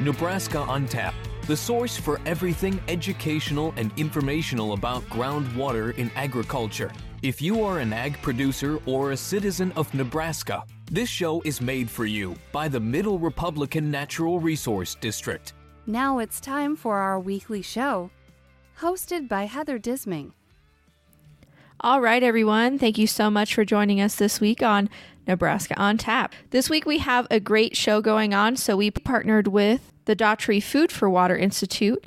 Nebraska on Tap, the source for everything educational and informational about groundwater in agriculture. If you are an ag producer or a citizen of Nebraska, this show is made for you by the Middle Republican Natural Resource District. Now it's time for our weekly show, hosted by Heather Disming. All right, everyone. Thank you so much for joining us this week on Nebraska on Tap. This week we have a great show going on, so we partnered with the Daugherty Food for Water Institute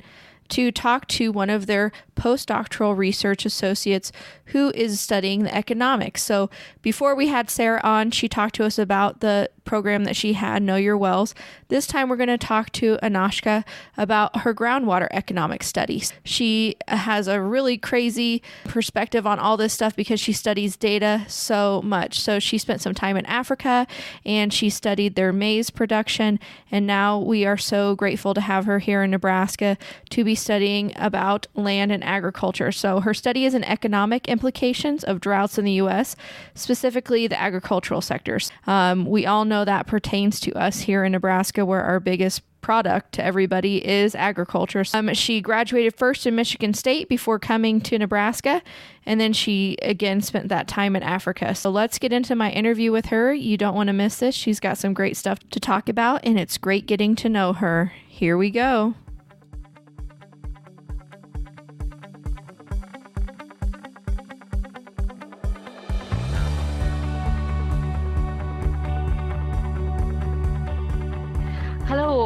to talk to one of their postdoctoral research associates who is studying the economics. So before we had Sarah on, she talked to us about the program that she had, Know Your Wells. This time we're going to talk to Anashka about her groundwater economic studies. She has a really crazy perspective on all this stuff because she studies data so much. So she spent some time in Africa and she studied their maize production. And now we are so grateful to have her here in Nebraska to be studying about land and agriculture. So her study is in economic implications of droughts in the U.S., specifically the agricultural sectors. Um, we all know that pertains to us here in Nebraska, where our biggest product to everybody is agriculture. Um, she graduated first in Michigan State before coming to Nebraska, and then she again spent that time in Africa. So let's get into my interview with her. You don't want to miss this. She's got some great stuff to talk about, and it's great getting to know her. Here we go.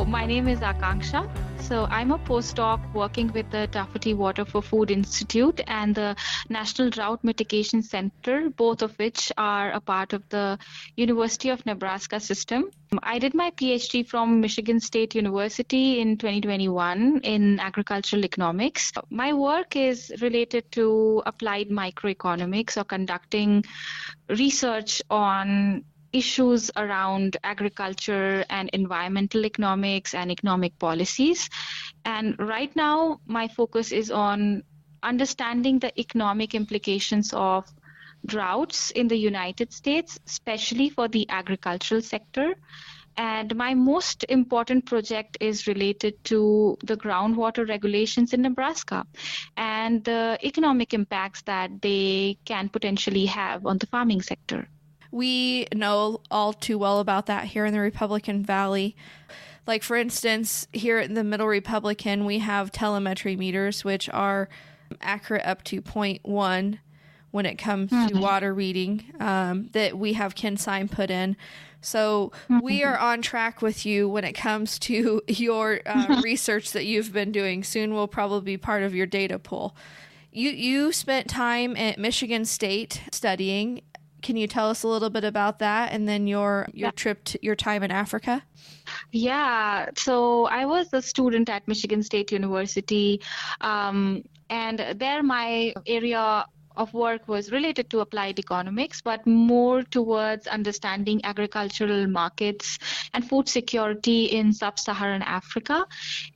My name is Aakanksha. So I'm a postdoc working with the Daugherty Water for Food Institute and the National Drought Mitigation Center, both of which are a part of the University of Nebraska system. I did my PhD from Michigan State University in 2021 in agricultural economics. My work is related to applied microeconomics or conducting research on issues around agriculture and environmental economics and economic policies. And right now, my focus is on understanding the economic implications of droughts in the United States, especially for the agricultural sector. And my most important project is related to the groundwater regulations in Nebraska and the economic impacts that they can potentially have on the farming sector. We know all too well about that here in the Republican Valley. Like, for instance, here in the Middle Republican, we have telemetry meters, which are accurate up to 0.1 when it comes mm-hmm. to water reading um, that we have Ken Sign put in. So mm-hmm. we are on track with you when it comes to your uh, research that you've been doing. Soon will probably be part of your data pool. You you spent time at Michigan State studying can you tell us a little bit about that and then your your yeah. trip to your time in Africa? Yeah, so I was a student at Michigan State University, um, and there my area of work was related to applied economics, but more towards understanding agricultural markets and food security in sub Saharan Africa.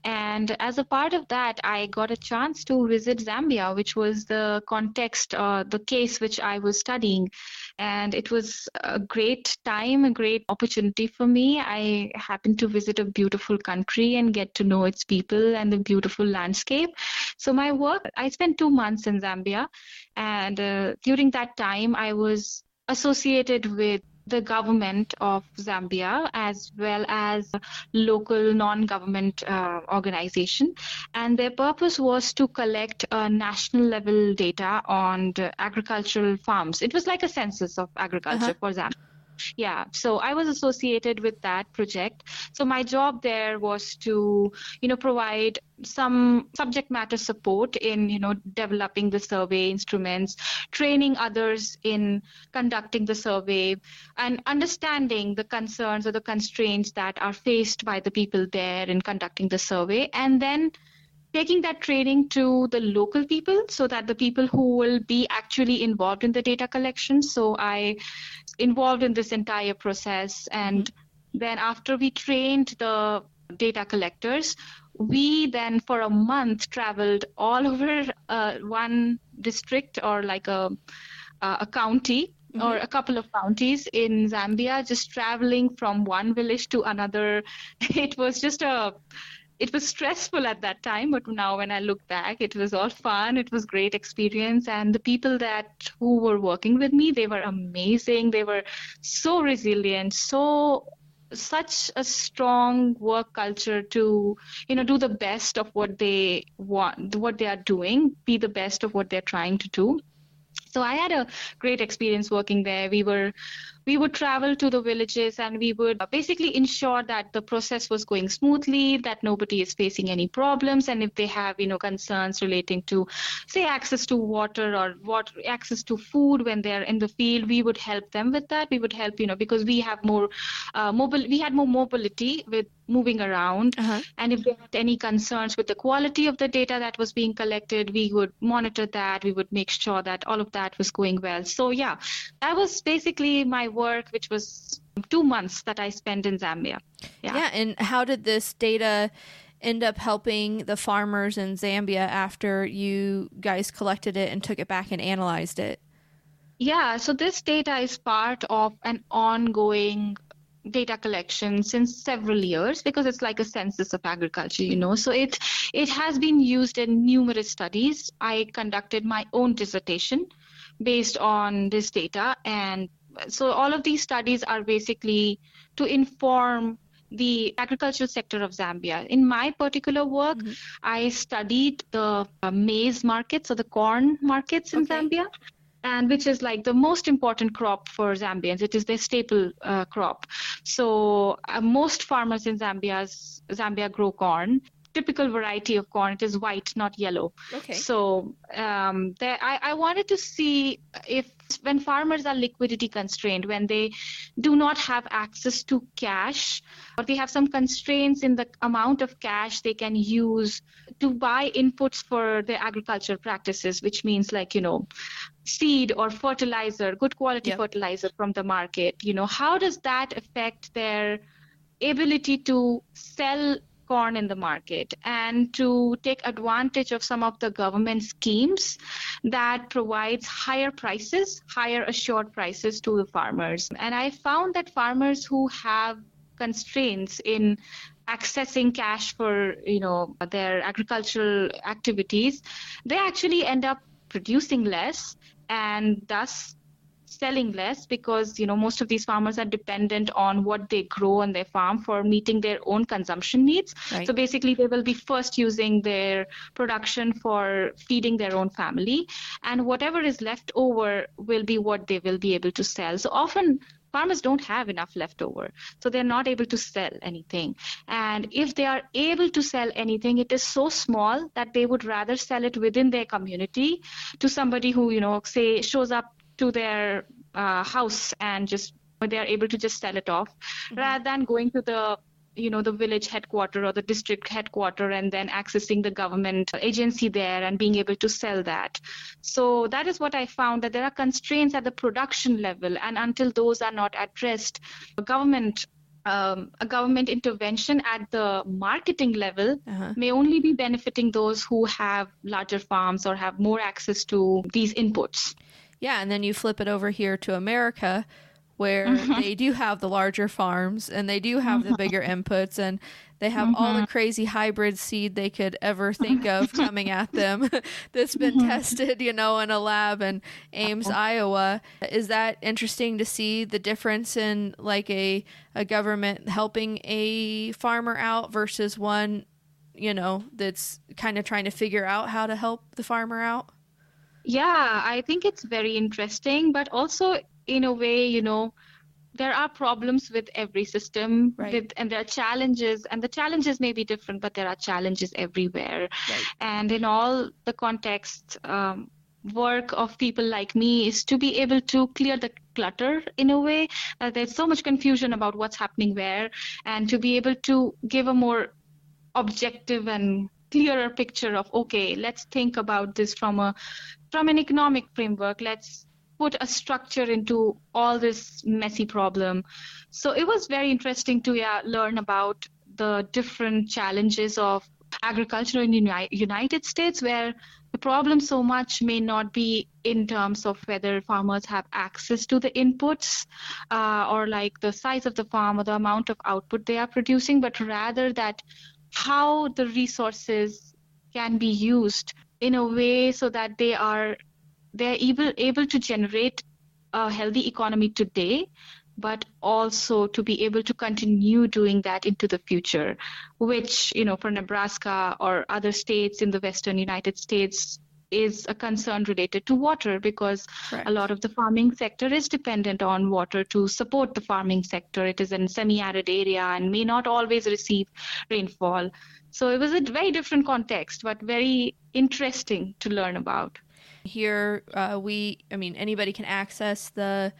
And as a part of that, I got a chance to visit Zambia, which was the context, uh, the case which I was studying. And it was a great time, a great opportunity for me. I happened to visit a beautiful country and get to know its people and the beautiful landscape. So, my work, I spent two months in Zambia and uh, during that time, I was associated with the government of Zambia as well as local non-government uh, organization. And their purpose was to collect uh, national level data on agricultural farms. It was like a census of agriculture uh-huh. for Zambia yeah so i was associated with that project. So my job there was to you know provide some subject matter support in you know developing the survey instruments training others in conducting the survey and understanding the concerns or the constraints that are faced by the people there in conducting the survey. And then taking that training to the local people so that the people who will be actually involved in the data collection so i involved in this entire process and mm-hmm. then after we trained the data collectors we then for a month traveled all over uh, one district or like a a county mm-hmm. or a couple of counties in Zambia, just traveling from one village to another. It was just a it was stressful at that time but now when i look back it was all fun it was great experience and the people that who were working with me they were amazing they were so resilient so such a strong work culture to you know do the best of what they want what they are doing be the best of what they're trying to do. So i had a great experience working there. We were we would travel to the villages and we would basically ensure that the process was going smoothly that nobody is facing any problems. And if they have you know concerns relating to say access to water or water access to food when they're in the field we would help them with that. We would help you know because we have more uh, mobile we had more mobility with moving around uh-huh. and if they had any concerns with the quality of the data that was being collected we would monitor that we would make sure that all of that was going well so yeah that was basically my work, which was two months that I spent in Zambia. Yeah. yeah. And how did this data end up helping the farmers in Zambia after you guys collected it and took it back and analyzed it? Yeah, so this data is part of an ongoing data collection since several years because it's like a census of agriculture you know so it it has been used in numerous studies i conducted my own dissertation based on this data and so all of these studies are basically to inform the agricultural sector of Zambia. In my particular work, mm-hmm. I studied the uh, maize markets, so the corn markets in okay. Zambia, and which is like the most important crop for Zambians. It is their staple uh, crop. So uh, most farmers in Zambia's Zambia grow corn, typical variety of corn. It is white, not yellow. Okay. So um, there, I, I wanted to see if when farmers are liquidity constrained, when they do not have access to cash, or they have some constraints in the amount of cash they can use to buy inputs for their agriculture practices, which means like, you know, seed or fertilizer, good quality yep. fertilizer from the market, you know, how does that affect their ability to sell corn in the market and to take advantage of some of the government schemes that provides higher prices, higher assured prices to the farmers. And I found that farmers who have constraints in accessing cash for you know their agricultural activities they actually end up producing less and thus selling less because you know most of these farmers are dependent on what they grow on their farm for meeting their own consumption needs. Right. so basically they will be first using their production for feeding their own family. And whatever is left over will be what they will be able to sell. So often farmers don't have enough left over so they're not able to sell anything and if they are able to sell anything it is so small that they would rather sell it within their community to somebody who you know say shows up to their uh, house and just they are able to just sell it off mm-hmm. rather than going to the you know the village headquarter or the district headquarter and then accessing the government agency there and being able to sell that. So that is what i found that there are constraints at the production level. And until those are not addressed government um, a government intervention at the marketing level uh-huh. may only be benefiting those who have larger farms or have more access to these inputs. Yeah, and then you flip it over here to America where mm-hmm. they do have the larger farms and they do have the mm-hmm. bigger inputs and they have mm-hmm. all the mm-hmm. crazy hybrid seed they could ever think of coming at them that's been mm-hmm. tested, you know, in a lab in Ames, uh-huh. Iowa. Is that interesting to see the difference in like a a government helping a farmer out versus one, you know, that's kind of trying to figure out how to help the farmer out? Yeah, I think it's very interesting, but also in a way, you know, there are problems with every system right. with, and there are challenges and the challenges may be different but there are challenges everywhere right. and in all the context um, work of people like me is to be able to clear the clutter in a way uh, there's so much confusion about what's happening where and to be able to give a more objective and clearer picture of okay let's think about this from a from an economic framework let's put a structure into all this messy problem. So it was very interesting to yeah, learn about the different challenges of agriculture in the United States, where the problem so much may not be in terms of whether farmers have access to the inputs uh, or like the size of the farm or the amount of output they are producing, but rather that how the resources can be used in a way so that they are they're able able to generate a healthy economy today but also to be able to continue doing that into the future, which, you know, for Nebraska or other states in the western United States is a concern related to water because a lot of the farming sector is dependent on water to support the farming sector. It is in semi-arid area and may not always receive rainfall. So it was a very different context, but very interesting to learn about. Here, uh, we, I mean, anybody can access the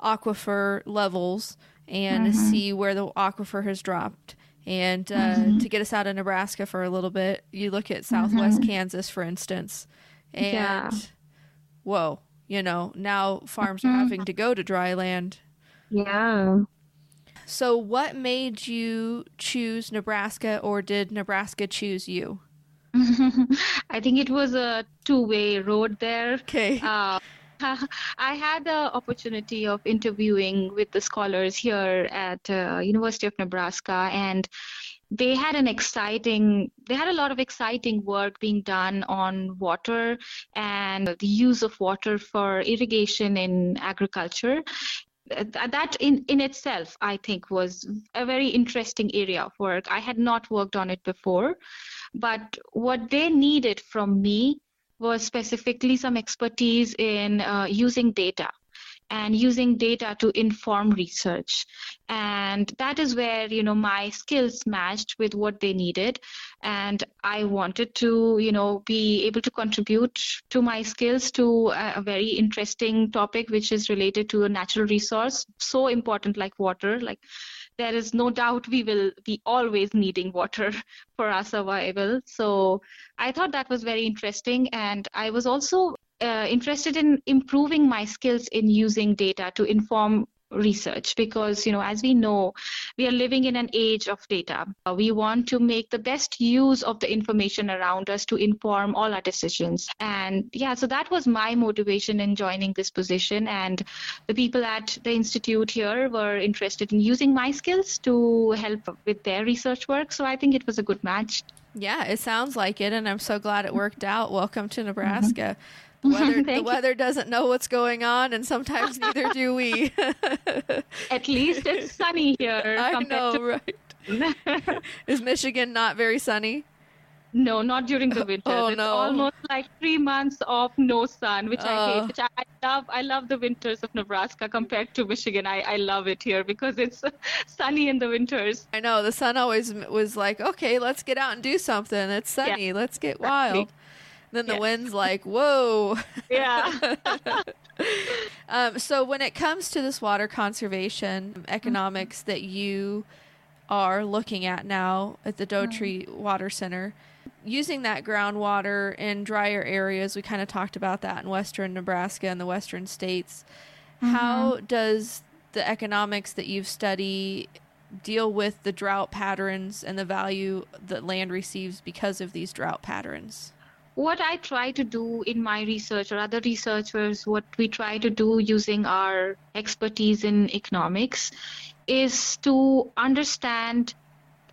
aquifer levels and mm-hmm. see where the aquifer has dropped. And uh, mm-hmm. to get us out of Nebraska for a little bit, you look at Southwest mm-hmm. Kansas, for instance, and yeah. whoa, you know, now farms are mm-hmm. having to go to dry land. Yeah. So, what made you choose Nebraska, or did Nebraska choose you? I think it was a two way road there. Okay. Uh, I had the opportunity of interviewing with the scholars here at uh, University of Nebraska, and they had an exciting they had a lot of exciting work being done on water and the use of water for irrigation in agriculture that in, in itself i think was a very interesting area of work i had not worked on it before but what they needed from me was specifically some expertise in uh, using data and using data to inform research. And that is where you know my skills matched with what they needed. And i wanted to you know be able to contribute to my skills to a, very interesting topic which is related to a natural resource so important like water like there is no doubt we will be always needing water for our survival. So I thought that was very interesting. And I was also uh, interested in improving my skills in using data to inform research because you know as we know we are living in an age of data uh, we want to make the best use of the information around us to inform all our decisions and yeah so that was my motivation in joining this position and the people at the institute here were interested in using my skills to help with their research work so i think it was a good match yeah, it sounds like it, and I'm so glad it worked out. Welcome to Nebraska. Mm-hmm. The weather, the weather doesn't know what's going on, and sometimes neither do we. At least it's sunny here. I know, to- right? Is Michigan not very sunny? No, not during the winter. Oh, it's no. almost like three months of no sun, which uh, I hate. Which I, I, love. I love the winters of Nebraska compared to Michigan. I, I love it here because it's sunny in the winters. I know the sun always was like, okay, let's get out and do something. It's sunny. Yeah, let's get exactly. Then the wind's like, whoa. Yeah. um, so when it comes to this water conservation economics mm-hmm. that you are looking at now at the Daugherty mm-hmm. Water Center, using that groundwater in drier areas, we kind of talked about that in western Nebraska and the western states. Mm-hmm. How does the economics that you've studied deal with the drought patterns and the value that land receives because of these drought patterns? What I try to do in my research or other researchers, what we try to do using our expertise in economics is to understand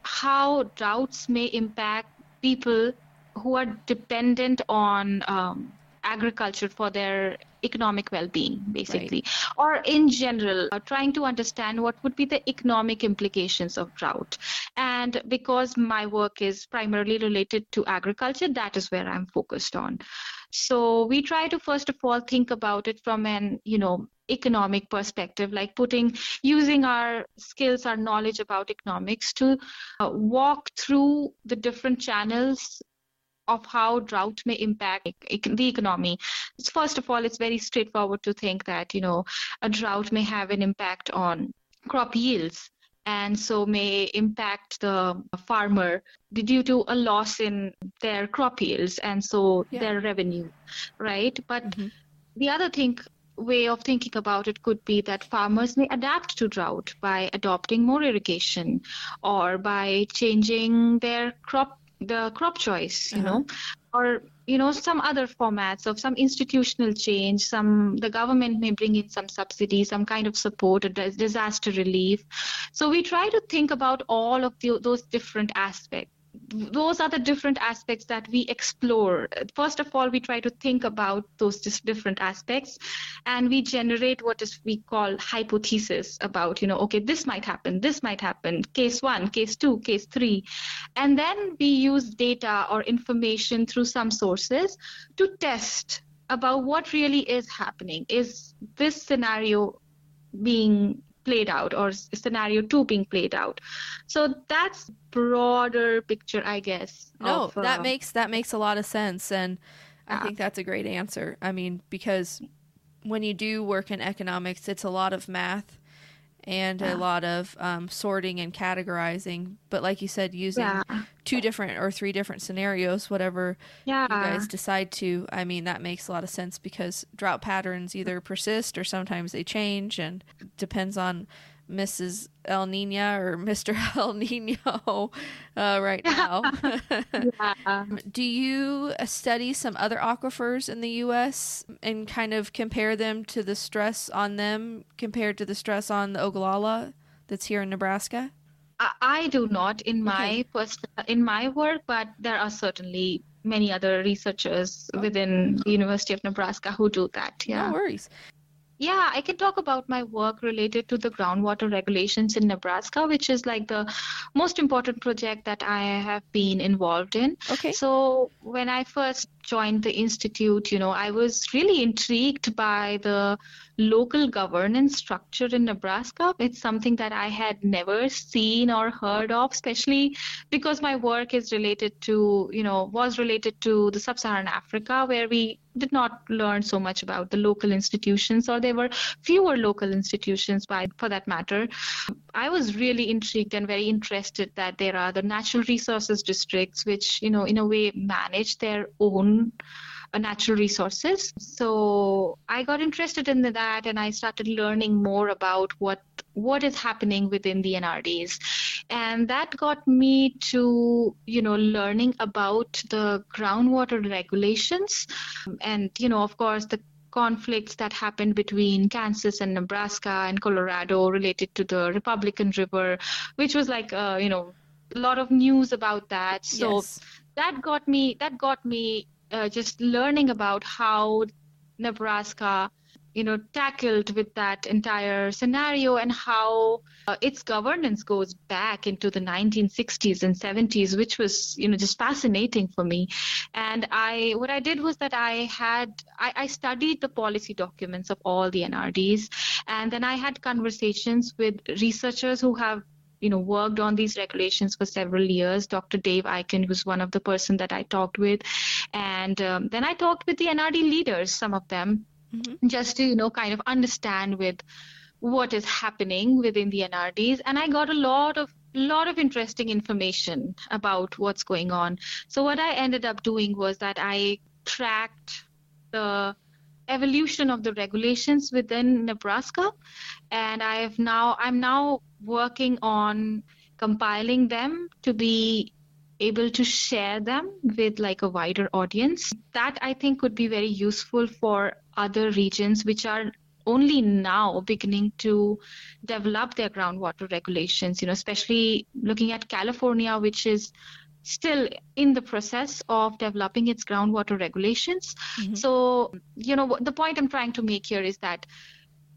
how droughts may impact people who are dependent on um, agriculture for their economic well-being basically. Right. or in general uh, trying to understand what would be the economic implications of drought. And because my work is primarily related to agriculture that is where i'm focused on. So we try to first of all think about it from an you know economic perspective like putting using our skills our knowledge about economics to uh, walk through the different channels of how drought may impact the economy. First of all, it's very straightforward to think that, you know, a drought may have an impact on crop yields and so may impact the farmer due to a loss in their crop yields and so yeah. their revenue, right? But mm-hmm. the other thing way of thinking about it could be that farmers may adapt to drought by adopting more irrigation or by changing their crop the crop choice, you Uh-huh. know, or you know some other formats of some institutional change. Some the government may bring in some subsidy, some kind of support, or disaster relief. So we try to think about all of the, those different aspects those are the different aspects that we explore. First of all, we try to think about those different aspects and we generate what is we call hypothesis about, you know, okay, this might happen, this might happen, case one, case two, case three. And then we use data or information through some sources to test about what really is happening. Is this scenario being played out or scenario two being played out so that's broader picture i guess No, of, that uh, makes that makes a lot of sense, and I think that's a great answer. I mean, because when you do work in economics, it's a lot of math and a lot of um, sorting and categorizing. But like you said, using yeah. two different or three different scenarios, whatever yeah. you guys decide to, I mean, that makes a lot of sense because drought patterns either persist or sometimes they change, and depends on Mrs. El Nina or Mr. El Nino uh, right now. yeah. Do you uh, study some other aquifers in the U.S. and kind of compare them to the stress on them compared to the stress on the Ogallala that's here in Nebraska? I, I do not in my Okay. in my work but there are certainly many other researchers within the university of nebraska who do that yeah No worries. Yeah, I can talk about my work related to the groundwater regulations in Nebraska, which is like the most important project that I have been involved in. Okay. So, when I first joined the institute, you know, I was really intrigued by the local governance structure in Nebraska. It's something that I had never seen or heard of, especially because my work is related to, you know, was related to the sub Saharan Africa, where we did not learn so much about the local institutions, or there were fewer local institutions by for that matter. I was really intrigued and very interested that there are the natural resources districts, which, you know, in a way manage their own uh, natural resources. So I got interested in that and I started learning more about what what is happening within the NRDs. And that got me to, you know, learning about the groundwater regulations and, you know, of course, the conflicts that happened between Kansas and Nebraska and Colorado related to the Republican River, which was like, uh, you know, a lot of news about that. So yes. that got me that got me uh, just learning about how Nebraska you know tackled with that entire scenario and how uh, its governance goes back into the 1960s and 70s which was you know just fascinating for me. And i what i did was that i had I, I studied the policy documents of all the nrds and then i had conversations with researchers who have you know worked on these regulations for several years. Dr dave Aiken was one of the person that i talked with. And um, then i talked with the nrd leaders some of them Mhm. just to you know kind of understand with what is happening within the nrds and i got a lot of lot of interesting information about what's going on. So what i ended up doing was that i tracked the evolution of the regulations within nebraska. And i have now i'm now working on compiling them to be able to share them with like a wider audience. That i think would be very useful for other regions which are only now beginning to develop their groundwater regulations you know especially looking at california which is still in the process of developing its groundwater regulations Mhm. so you know the point i'm trying to make here is that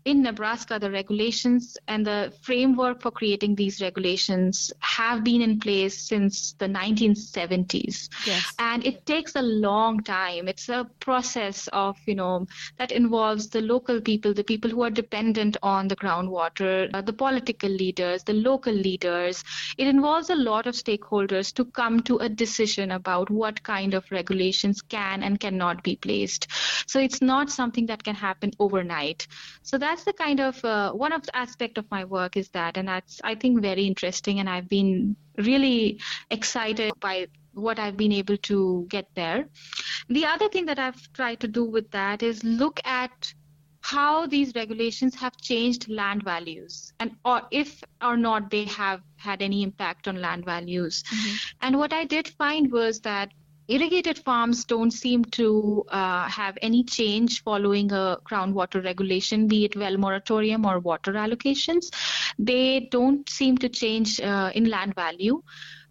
in Nebraska, the regulations and the framework for creating these regulations have been in place since the 1970s. Yes. And it takes a long time. It's a process of, you know, that involves the local people, the people who are dependent on the groundwater, uh, the political leaders, the local leaders. It involves a lot of stakeholders to come to a decision about what kind of regulations can and cannot be placed. So it's not something that can happen overnight. So that's the kind of uh, one of the aspect of my work is that, and that's I think very interesting, and I've been really excited by what I've been able to get there. The other thing that I've tried to do with that is look at how these regulations have changed land values and or if or not they have had any impact on land values. Mm-hmm. And what I did find was that irrigated farms don't seem to uh, have any change following a groundwater regulation, be it well moratorium or water allocations. They don't seem to change uh, in land value.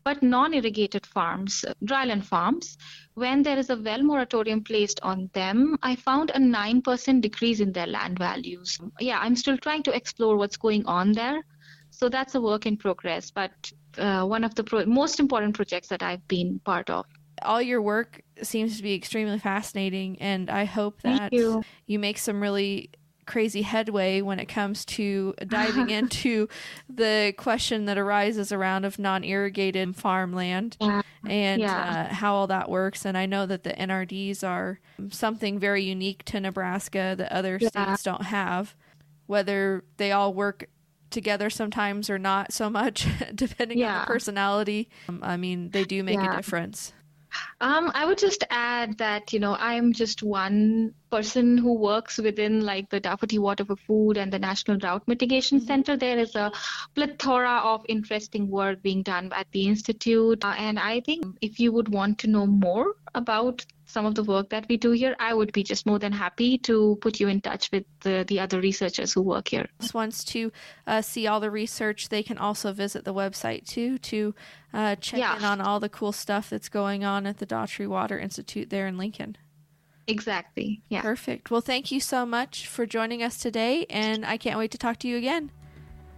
But non irrigated farms, dryland farms, when there is a well moratorium placed on them, I found a 9% decrease in their land values. Yeah, I'm still trying to explore what's going on there. So that's a work in progress, but uh, one of the pro- most important projects that I've been part of all your work seems to be extremely fascinating, and I hope that you. you. make some really crazy headway when it comes to diving into the question that arises around of non-irrigated farmland yeah. and yeah. Uh, how all that works. And I know that the NRDs are something very unique to Nebraska that other yeah. states don't have. Whether they all work together sometimes or not so much, depending on the personality. Um, I mean, they do make a difference. Um, I would just add that, you know, I'm just one person who works within like the Daugherty Water for Food and the National Drought Mitigation mm-hmm. Center. There is a plethora of interesting work being done at the Institute. Uh, and I think if you would want to know more about some of the work that we do here, I would be just more than happy to put you in touch with the, the other researchers who work here. Wants to uh, see all the research, they can also visit the website too to uh, check yeah. in on all the cool stuff that's going on at the Daugherty Water Institute there in Lincoln. Exactly. Yeah. Perfect. Well, thank you so much for joining us today, and I can't wait to talk to you again.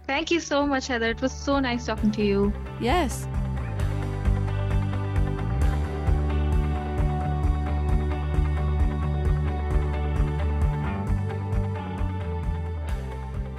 Thank you so much, Heather. It was so nice talking to you. Yes.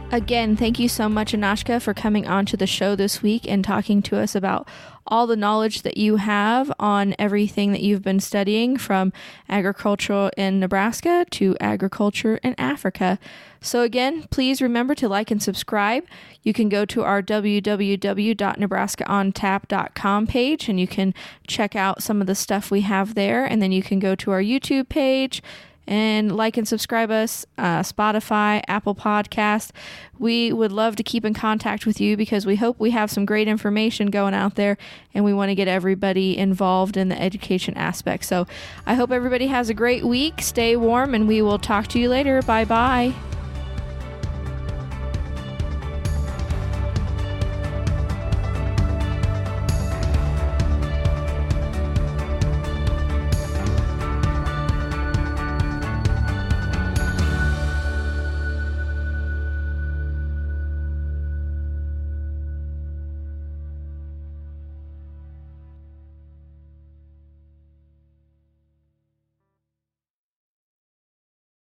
Again, thank you so much, Anashka, for coming on to the show this week and talking to us about all the knowledge that you have on everything that you've been studying from agriculture in Nebraska to agriculture in Africa. So, again, please remember to like and subscribe. You can go to our www.nebraskaontap.com page and you can check out some of the stuff we have there. And then you can go to our YouTube page and like and subscribe us uh, spotify apple podcast. We would love to keep in contact with you because we hope we have some great information going out there and we want to get everybody involved in the education aspect. So i hope everybody has a great week. Stay warm and we will talk to you later. Bye bye